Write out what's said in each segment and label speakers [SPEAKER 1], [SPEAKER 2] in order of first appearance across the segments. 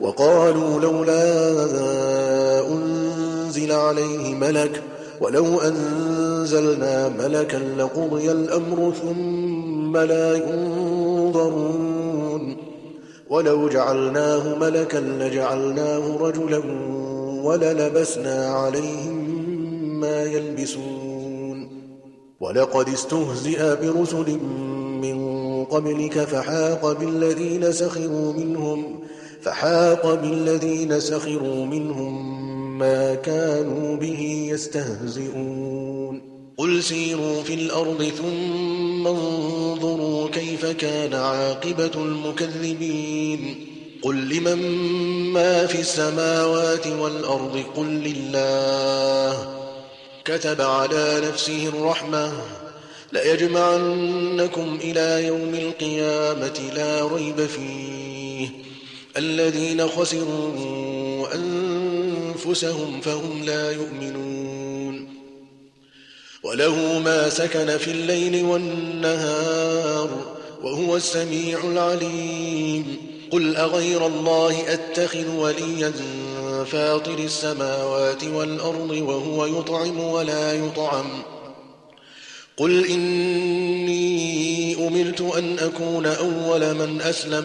[SPEAKER 1] وقالوا لولا أنزل عليه ملك ولو أنزلنا ملكا لقضي الأمر ثم لا ينظرون ولو جعلناه ملكا لجعلناه رجلا وللبسنا عليهم ما يلبسون ولقد استهزئ برسل من قبلك فحاق بالذين سخروا منهم فحاق بالذين سخروا منهم ما كانوا به يستهزئون قل سيروا في الأرض ثم انظروا كيف كان عاقبة المكذبين قل لمن ما في السماوات والأرض قل لله كتب على نفسه الرحمة ليجمعنكم إلى يوم القيامة لا ريب فيه الذين خسروا أنفسهم فهم لا يؤمنون وله ما سكن في الليل والنهار وهو السميع العليم قل أغير الله أتخذ وليا فاطر السماوات والأرض وهو يطعم ولا يطعم قل إني أمرت أن أكون أول من أسلم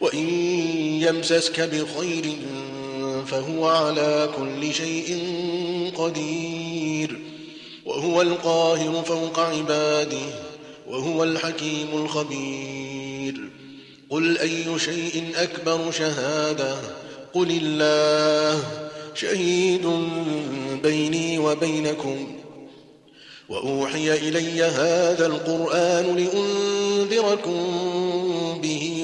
[SPEAKER 1] وإن يمسسك بخير فهو على كل شيء قدير وهو القاهر فوق عباده وهو الحكيم الخبير قل أي شيء أكبر شهادة قل الله شهيد بيني وبينكم وأوحي إلي هذا القرآن لأنذركم به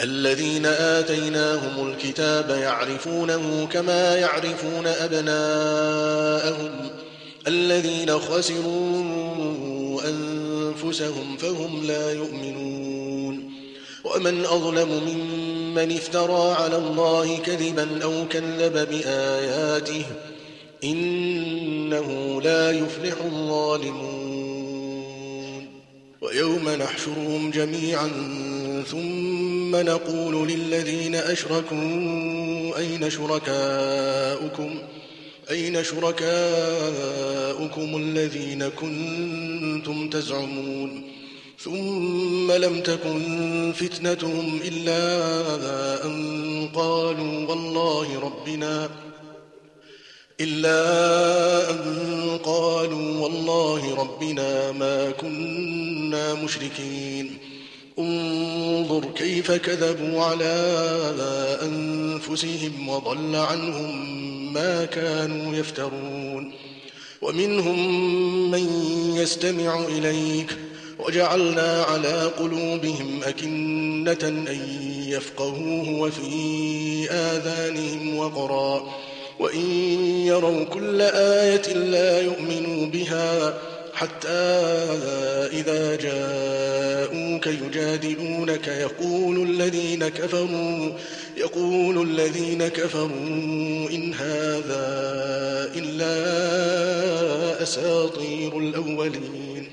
[SPEAKER 1] الذين آتيناهم الكتاب يعرفونه كما يعرفون أبناءهم الذين خسروا أنفسهم فهم لا يؤمنون ومن أظلم ممن افترى على الله كذبا أو كذب بآياته إنه لا يفلح الظالمون ويوم نحشرهم جميعا ثم نقول للذين أشركوا أين شركاؤكم أين شركاؤكم الذين كنتم تزعمون ثم لم تكن فتنتهم إلا أن قالوا والله ربنا إلا أن قالوا والله ربنا ما كنا مشركين انظر كيف كذبوا على أنفسهم وضل عنهم ما كانوا يفترون ومنهم من يستمع إليك وجعلنا على قلوبهم أكنة أن يفقهوه وفي آذانهم وقرا وإن يروا كل آية لا يؤمنوا بها حتى إذا جاءوك يجادلونك يقول الذين كفروا يقول الذين كفروا إن هذا إلا أساطير الأولين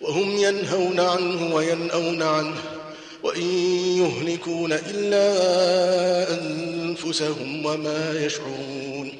[SPEAKER 1] وهم ينهون عنه وينأون عنه وإن يهلكون إلا أنفسهم وما يشعرون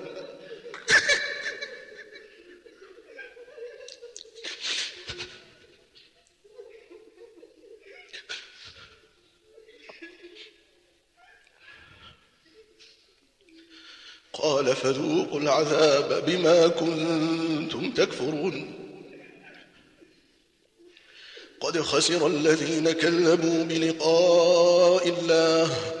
[SPEAKER 1] قال فذوقوا العذاب بما كنتم تكفرون قد خسر الذين كذبوا بلقاء الله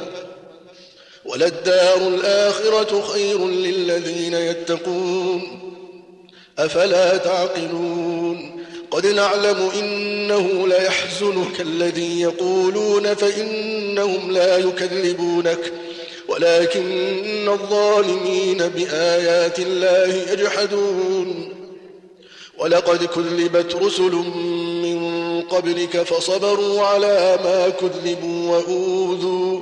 [SPEAKER 1] وللدار الآخرة خير للذين يتقون أفلا تعقلون قد نعلم إنه ليحزنك الذي يقولون فإنهم لا يكذبونك ولكن الظالمين بآيات الله يجحدون ولقد كذبت رسل من قبلك فصبروا على ما كذبوا وأوذوا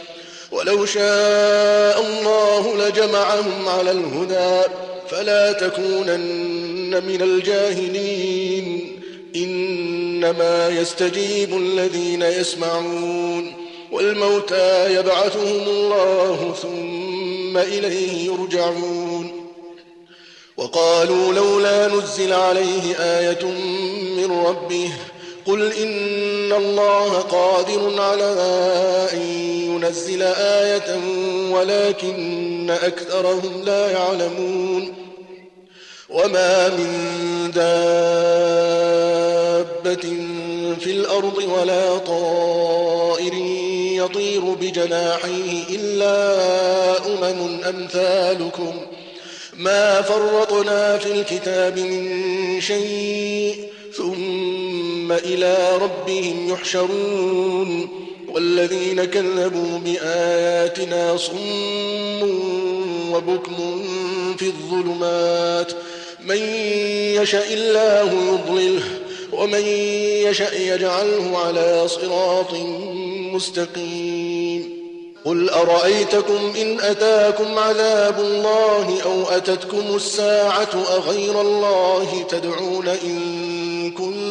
[SPEAKER 1] ولو شاء الله لجمعهم على الهدى فلا تكونن من الجاهلين إنما يستجيب الذين يسمعون والموتى يبعثهم الله ثم إليه يرجعون وقالوا لولا نزل عليه آية من ربه ۖ قل إن الله قادر على أن ينزل آية ولكن أكثرهم لا يعلمون وما من دابة في الأرض ولا طائر يطير بجناحيه إلا أمم أمثالكم ما فرطنا في الكتاب من شيء ثم إلى ربهم يحشرون والذين كذبوا بآياتنا صم وبكم في الظلمات من يشاء الله يضلله ومن يشاء يجعله على صراط مستقيم قل أرأيتكم إن أتاكم عذاب الله أو أتتكم الساعة أغير الله تدعون إن كنتم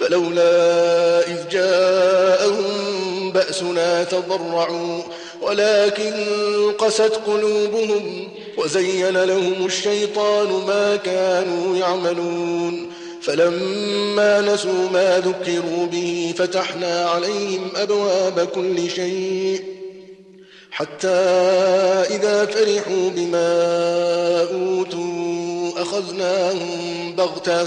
[SPEAKER 1] فلولا إذ جاءهم بأسنا تضرعوا ولكن قست قلوبهم وزين لهم الشيطان ما كانوا يعملون فلما نسوا ما ذكروا به فتحنا عليهم أبواب كل شيء حتى إذا فرحوا بما أوتوا أخذناهم بغتة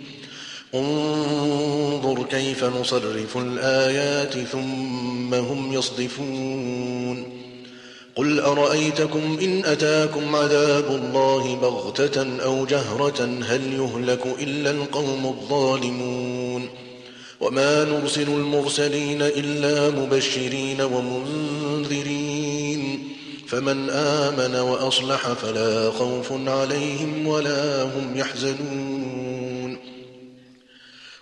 [SPEAKER 1] انظر كيف نصرف الآيات ثم هم يصدفون قل أرأيتكم إن أتاكم عذاب الله بغتة أو جهرة هل يهلك إلا القوم الظالمون وما نرسل المرسلين إلا مبشرين ومنذرين فمن آمن وأصلح فلا خوف عليهم ولا هم يحزنون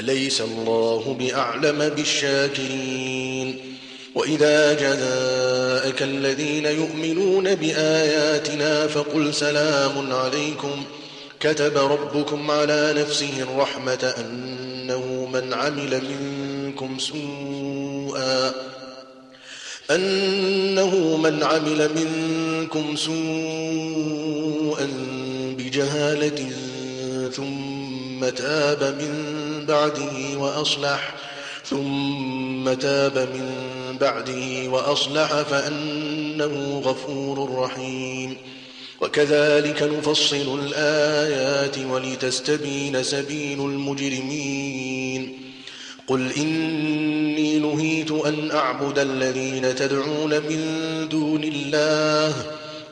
[SPEAKER 1] أليس الله بأعلم بالشاكرين وإذا جزاءك الذين يؤمنون بآياتنا فقل سلام عليكم كتب ربكم على نفسه الرحمة أنه من عمل منكم سوءا أنه من عمل منكم سوءا بجهالة ثم تاب من بعده وأصلح ثم تاب من بعده وأصلح فأنه غفور رحيم وكذلك نفصل الآيات ولتستبين سبيل المجرمين قل إني نهيت أن أعبد الذين تدعون من دون الله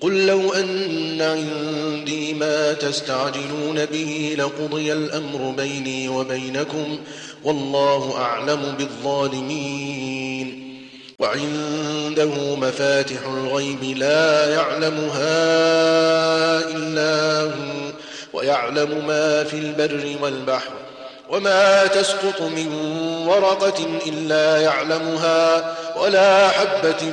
[SPEAKER 1] قل لو أن عندي ما تستعجلون به لقضي الأمر بيني وبينكم والله أعلم بالظالمين وعنده مفاتح الغيب لا يعلمها إلا هو ويعلم ما في البر والبحر وما تسقط من ورقة إلا يعلمها ولا حبة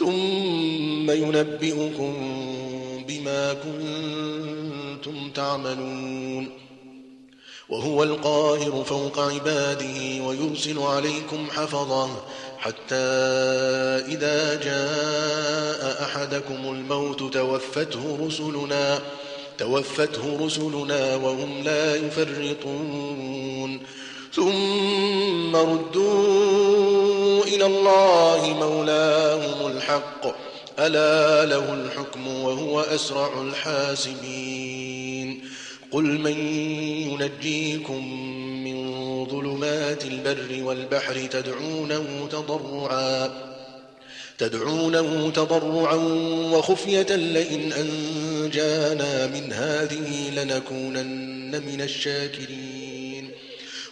[SPEAKER 1] ثم ينبئكم بما كنتم تعملون وهو القاهر فوق عباده ويرسل عليكم حفظه حتى إذا جاء أحدكم الموت توفته رسلنا توفته رسلنا وهم لا يفرطون ثم ردوا إلى الله مولاهم الحق ألا له الحكم وهو أسرع الحاسبين قل من ينجيكم من ظلمات البر والبحر تدعونه تضرعا تدعونه تضرعا وخفية لئن أنجانا من هذه لنكونن من الشاكرين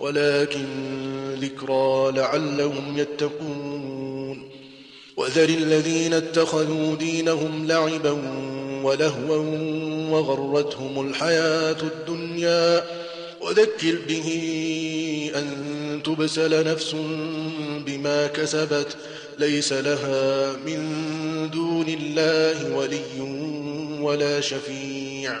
[SPEAKER 1] ولكن ذكرى لعلهم يتقون وذر الذين اتخذوا دينهم لعبا ولهوا وغرتهم الحياة الدنيا وذكر به أن تبسل نفس بما كسبت ليس لها من دون الله ولي ولا شفيع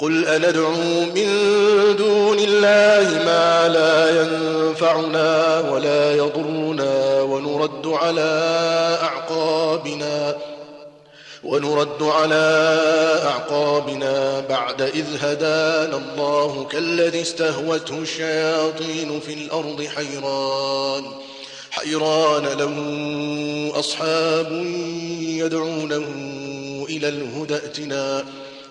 [SPEAKER 1] قل أندعو من دون الله ما لا ينفعنا ولا يضرنا ونرد على أعقابنا ونرد على أعقابنا بعد إذ هدانا الله كالذي استهوته الشياطين في الأرض حيران حيران له أصحاب يدعونه إلى الهدى ائتنا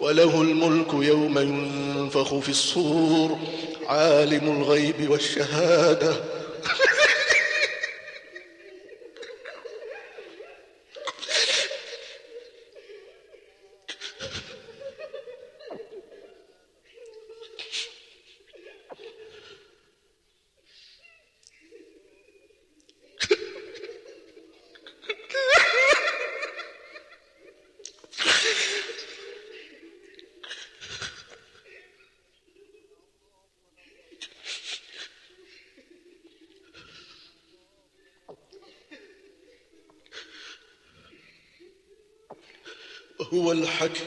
[SPEAKER 1] وله الملك يوم ينفخ في الصور عالم الغيب والشهاده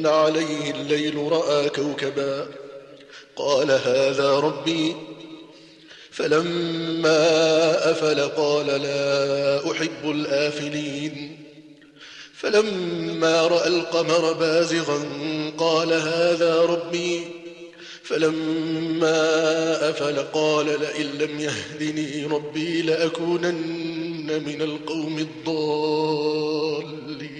[SPEAKER 1] إن عليه الليل رأى كوكبا قال هذا ربي فلما أفل قال لا أحب الآفلين فلما رأى القمر بازغا قال هذا ربي فلما أفل قال لئن لم يهدني ربي لأكونن من القوم الضالين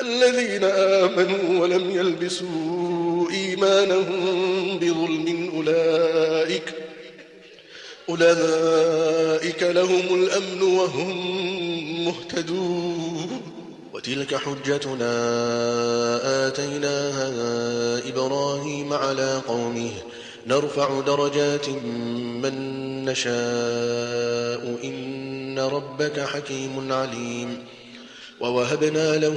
[SPEAKER 1] الذين آمنوا ولم يلبسوا إيمانهم بظلم أولئك أولئك لهم الأمن وهم مهتدون وتلك حجتنا آتيناها إبراهيم على قومه نرفع درجات من نشاء إن ربك حكيم عليم ووهبنا له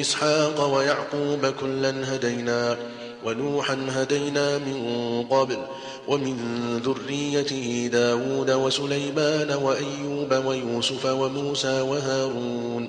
[SPEAKER 1] إسحاق ويعقوب كلا هدينا ونوحا هدينا من قبل ومن ذريته داود وسليمان وأيوب ويوسف وموسى وهارون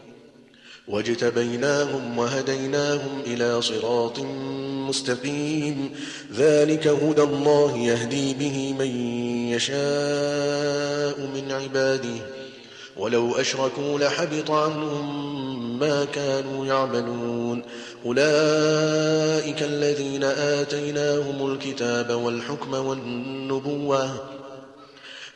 [SPEAKER 1] واجتبيناهم وهديناهم إلى صراط مستقيم ذلك هدى الله يهدي به من يشاء من عباده ولو أشركوا لحبط عنهم ما كانوا يعملون أولئك الذين آتيناهم الكتاب والحكم والنبوة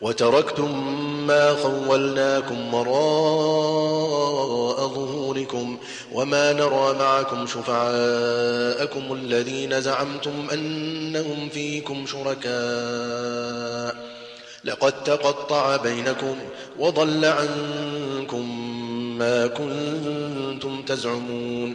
[SPEAKER 1] وتركتم ما خولناكم وراء ظهوركم وما نرى معكم شفعاءكم الذين زعمتم أنهم فيكم شركاء لقد تقطع بينكم وضل عنكم ما كنتم تزعمون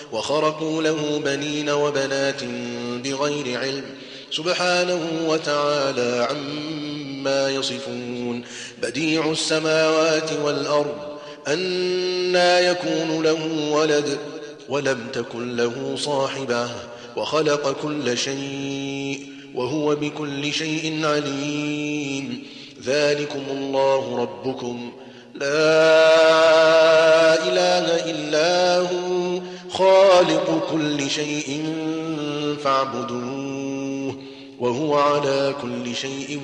[SPEAKER 1] وخرقوا له بنين وبنات بغير علم سبحانه وتعالى عما يصفون بديع السماوات والأرض أنا يكون له ولد ولم تكن له صاحبة وخلق كل شيء وهو بكل شيء عليم ذلكم الله ربكم لا إله إلا هو خالق كل شيء فاعبدوه وهو على كل شيء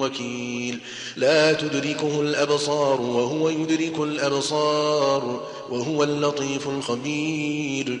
[SPEAKER 1] وكيل لا تدركه الأبصار وهو يدرك الأبصار وهو اللطيف الخبير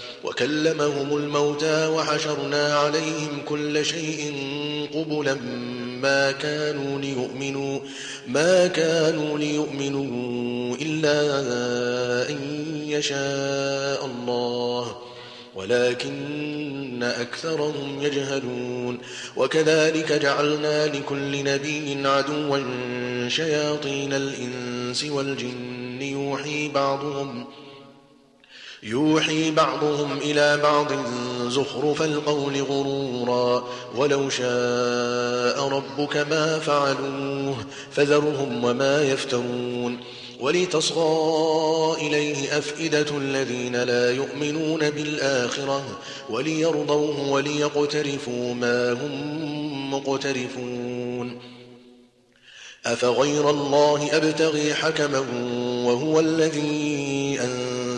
[SPEAKER 1] وكلمهم الموتى وحشرنا عليهم كل شيء قبلا ما كانوا ليؤمنوا ما كانوا ليؤمنوا إلا أن يشاء الله ولكن أكثرهم يجهلون وكذلك جعلنا لكل نبي عدوا شياطين الإنس والجن يوحي بعضهم إلى يوحي بعضهم إلى بعض زخرف القول غرورا ولو شاء ربك ما فعلوه فذرهم وما يفترون ولتصغى إليه أفئدة الذين لا يؤمنون بالآخرة وليرضوه وليقترفوا ما هم مقترفون أفغير الله أبتغي حكما وهو الذي أنزل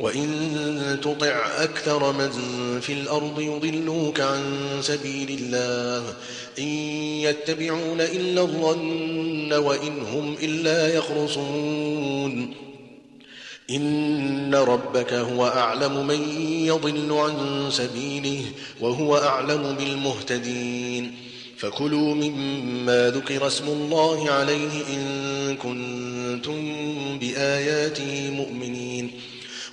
[SPEAKER 1] وإن تطع أكثر من في الأرض يضلوك عن سبيل الله إن يتبعون إلا الظن وإن هم إلا يخرصون إن ربك هو أعلم من يضل عن سبيله وهو أعلم بالمهتدين فكلوا مما ذكر اسم الله عليه إن كنتم بآياته مؤمنين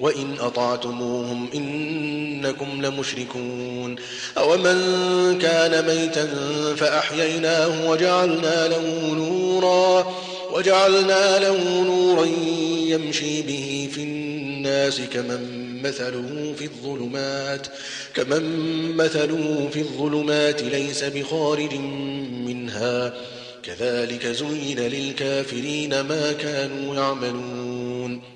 [SPEAKER 1] وإن أطعتموهم إنكم لمشركون أومن كان ميتا فأحييناه وجعلنا له نورا وجعلنا له نورا يمشي به في الناس كمن مثله في الظلمات كمن مثله في الظلمات ليس بخارج منها كذلك زين للكافرين ما كانوا يعملون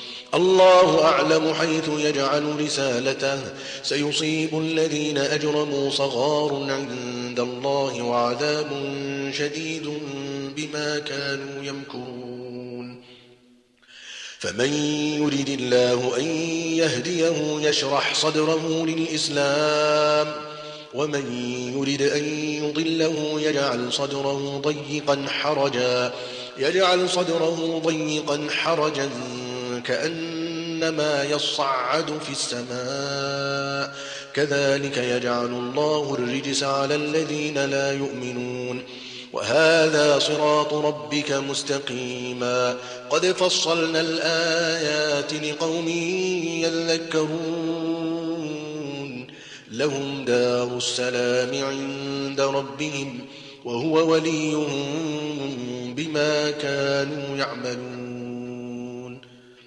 [SPEAKER 1] الله أعلم حيث يجعل رسالته سيصيب الذين أجرموا صغار عند الله وعذاب شديد بما كانوا يمكرون فمن يرد الله أن يهديه يشرح صدره للإسلام ومن يرد أن يضله يجعل صدره ضيقا حرجا يجعل صدره ضيقا حرجا كأنما يصعد في السماء كذلك يجعل الله الرجس على الذين لا يؤمنون وهذا صراط ربك مستقيما قد فصلنا الآيات لقوم يذكرون لهم دار السلام عند ربهم وهو وليهم بما كانوا يعملون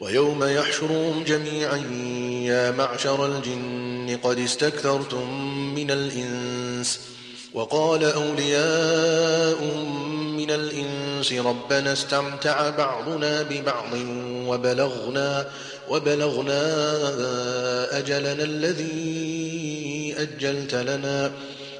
[SPEAKER 1] ويوم يحشرهم جميعا يا معشر الجن قد استكثرتم من الإنس وقال أولياء من الإنس ربنا استمتع بعضنا ببعض وبلغنا وبلغنا أجلنا الذي أجلت لنا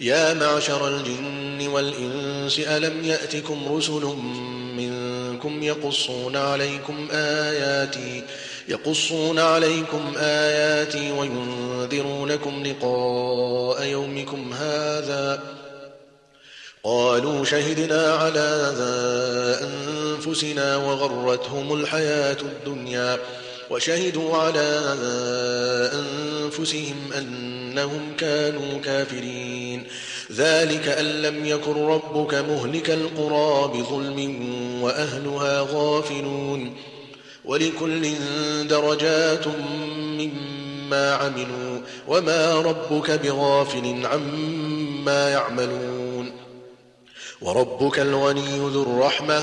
[SPEAKER 1] يا معشر الجن والإنس ألم يأتكم رسل منكم يقصون عليكم آياتي يقصون عليكم آياتي وينذرونكم لقاء يومكم هذا قالوا شهدنا على أنفسنا وغرتهم الحياة الدنيا وشهدوا على أنفسهم أنهم كانوا كافرين ذلك أن لم يكن ربك مهلك القرى بظلم وأهلها غافلون ولكل درجات مما عملوا وما ربك بغافل عما يعملون وربك الغني ذو الرحمه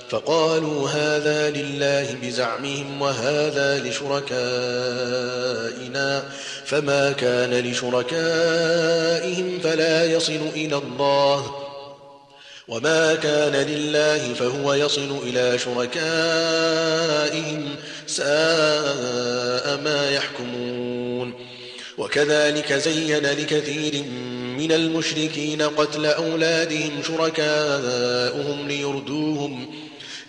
[SPEAKER 1] فقالوا هذا لله بزعمهم وهذا لشركائنا فما كان لشركائهم فلا يصل إلى الله وما كان لله فهو يصل إلى شركائهم ساء ما يحكمون وكذلك زين لكثير من المشركين قتل أولادهم شركاؤهم ليردوهم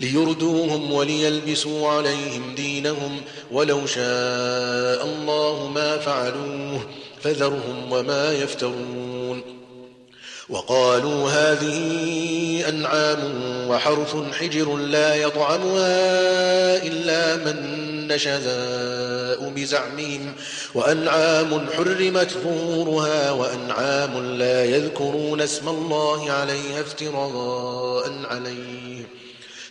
[SPEAKER 1] ليردوهم وليلبسوا عليهم دينهم ولو شاء الله ما فعلوه فذرهم وما يفترون وقالوا هذه أنعام وحرث حجر لا يطعمها إلا من نشذاء بزعمهم وأنعام حرمت ظهورها وأنعام لا يذكرون اسم الله عليها افتراء عليه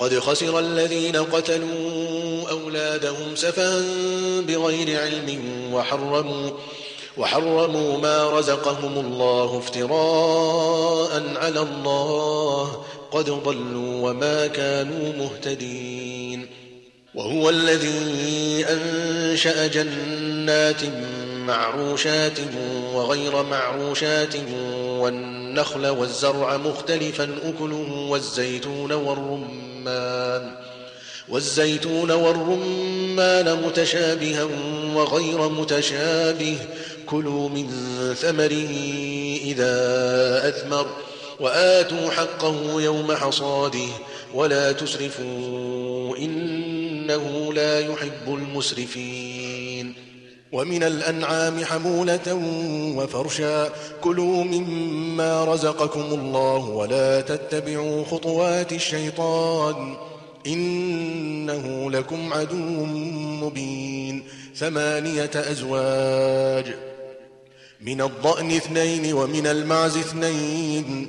[SPEAKER 1] قد خسر الذين قتلوا أولادهم سفها بغير علم وحرموا وحرموا ما رزقهم الله افتراء على الله قد ضلوا وما كانوا مهتدين وهو الذي أنشأ جنات معروشات وغير معروشات والنخل والزرع مختلفا أكله والزيتون والرمان والرمان والزيتون والرمان متشابها وغير متشابه كلوا من ثمره إذا أثمر وآتوا حقه يوم حصاده ولا تسرفوا إنه لا يحب المسرفين ومن الأنعام حمولة وفرشا كلوا مما رزقكم الله ولا تتبعوا خطوات الشيطان إنه لكم عدو مبين ثمانية أزواج من الضأن اثنين ومن المعز اثنين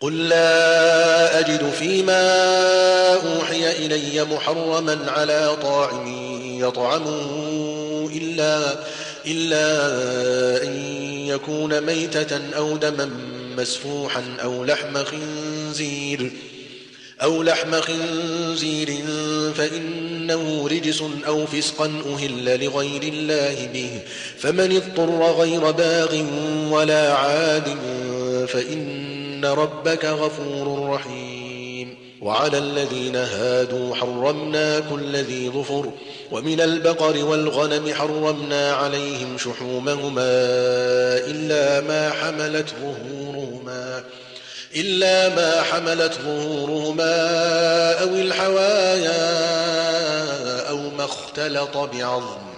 [SPEAKER 1] قل لا أجد فيما أوحي إلي محرما على طاعم يطعمه إلا, إلا أن يكون ميتة أو دما مسفوحا أو لحم خنزير أو لحم خنزير فإنه رجس أو فسقا أهل لغير الله به فمن اضطر غير باغ ولا عاد فإن إن ربك غفور رحيم وعلى الذين هادوا حرمنا كل ذي ظفر ومن البقر والغنم حرمنا عليهم شحومهما إلا ما حملت ظهورهما إلا ما حملت ظهورهما أو الحوايا أو ما اختلط بعظم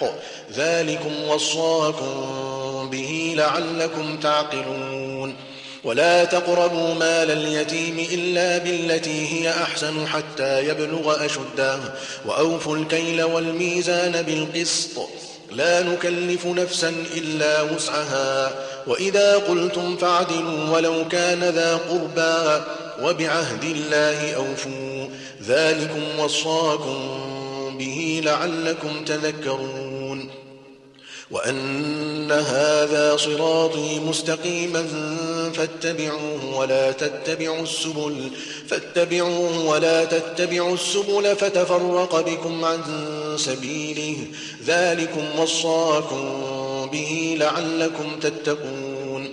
[SPEAKER 1] الحق ذلكم وصاكم به لعلكم تعقلون ولا تقربوا مال اليتيم إلا بالتي هي أحسن حتى يبلغ أشده وأوفوا الكيل والميزان بالقسط لا نكلف نفسا إلا وسعها وإذا قلتم فاعدلوا ولو كان ذا قربى وبعهد الله أوفوا ذلكم وصاكم به لعلكم تذكرون وأن هذا صراطي مستقيما فاتبعوه ولا تتبعوا السبل فاتبعوه ولا تتبعوا السبل فتفرق بكم عن سبيله ذلكم وصاكم به لعلكم تتقون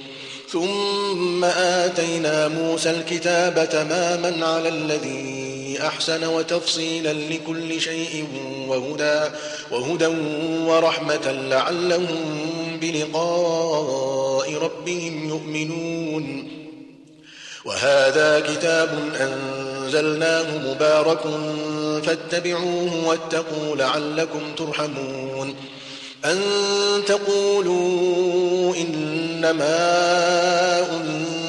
[SPEAKER 1] ثم آتينا موسى الكتاب تماما على الذين أحسن وتفصيلا لكل شيء وهدى, وهدى ورحمة لعلهم بلقاء ربهم يؤمنون وهذا كتاب أنزلناه مبارك فاتبعوه واتقوا لعلكم ترحمون أن تقولوا إنما أنزلناه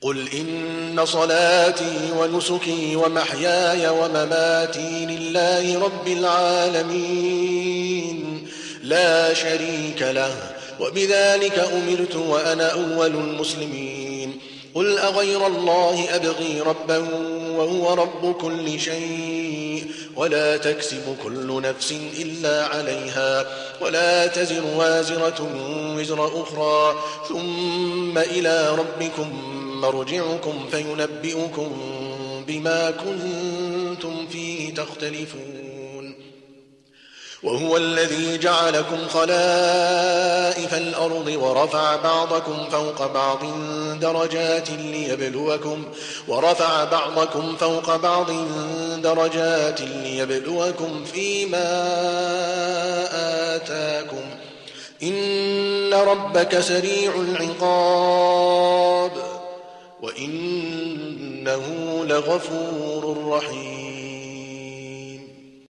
[SPEAKER 1] قل إن صلاتي ونسكي ومحياي ومماتي لله رب العالمين لا شريك له وبذلك أمرت وأنا أول المسلمين قل أغير الله أبغي ربا وهو رب كل شيء ولا تكسب كل نفس إلا عليها ولا تزر وازرة وزر أخرى ثم إلى ربكم مرجعكم فينبئكم بما كنتم فيه تختلفون وهو الذي جعلكم خلائف الأرض ورفع بعضكم فوق بعض درجات ليبلوكم ورفع بعضكم فوق بعض درجات ليبلوكم فيما آتاكم إن ربك سريع العقاب وإنه لغفور رحيم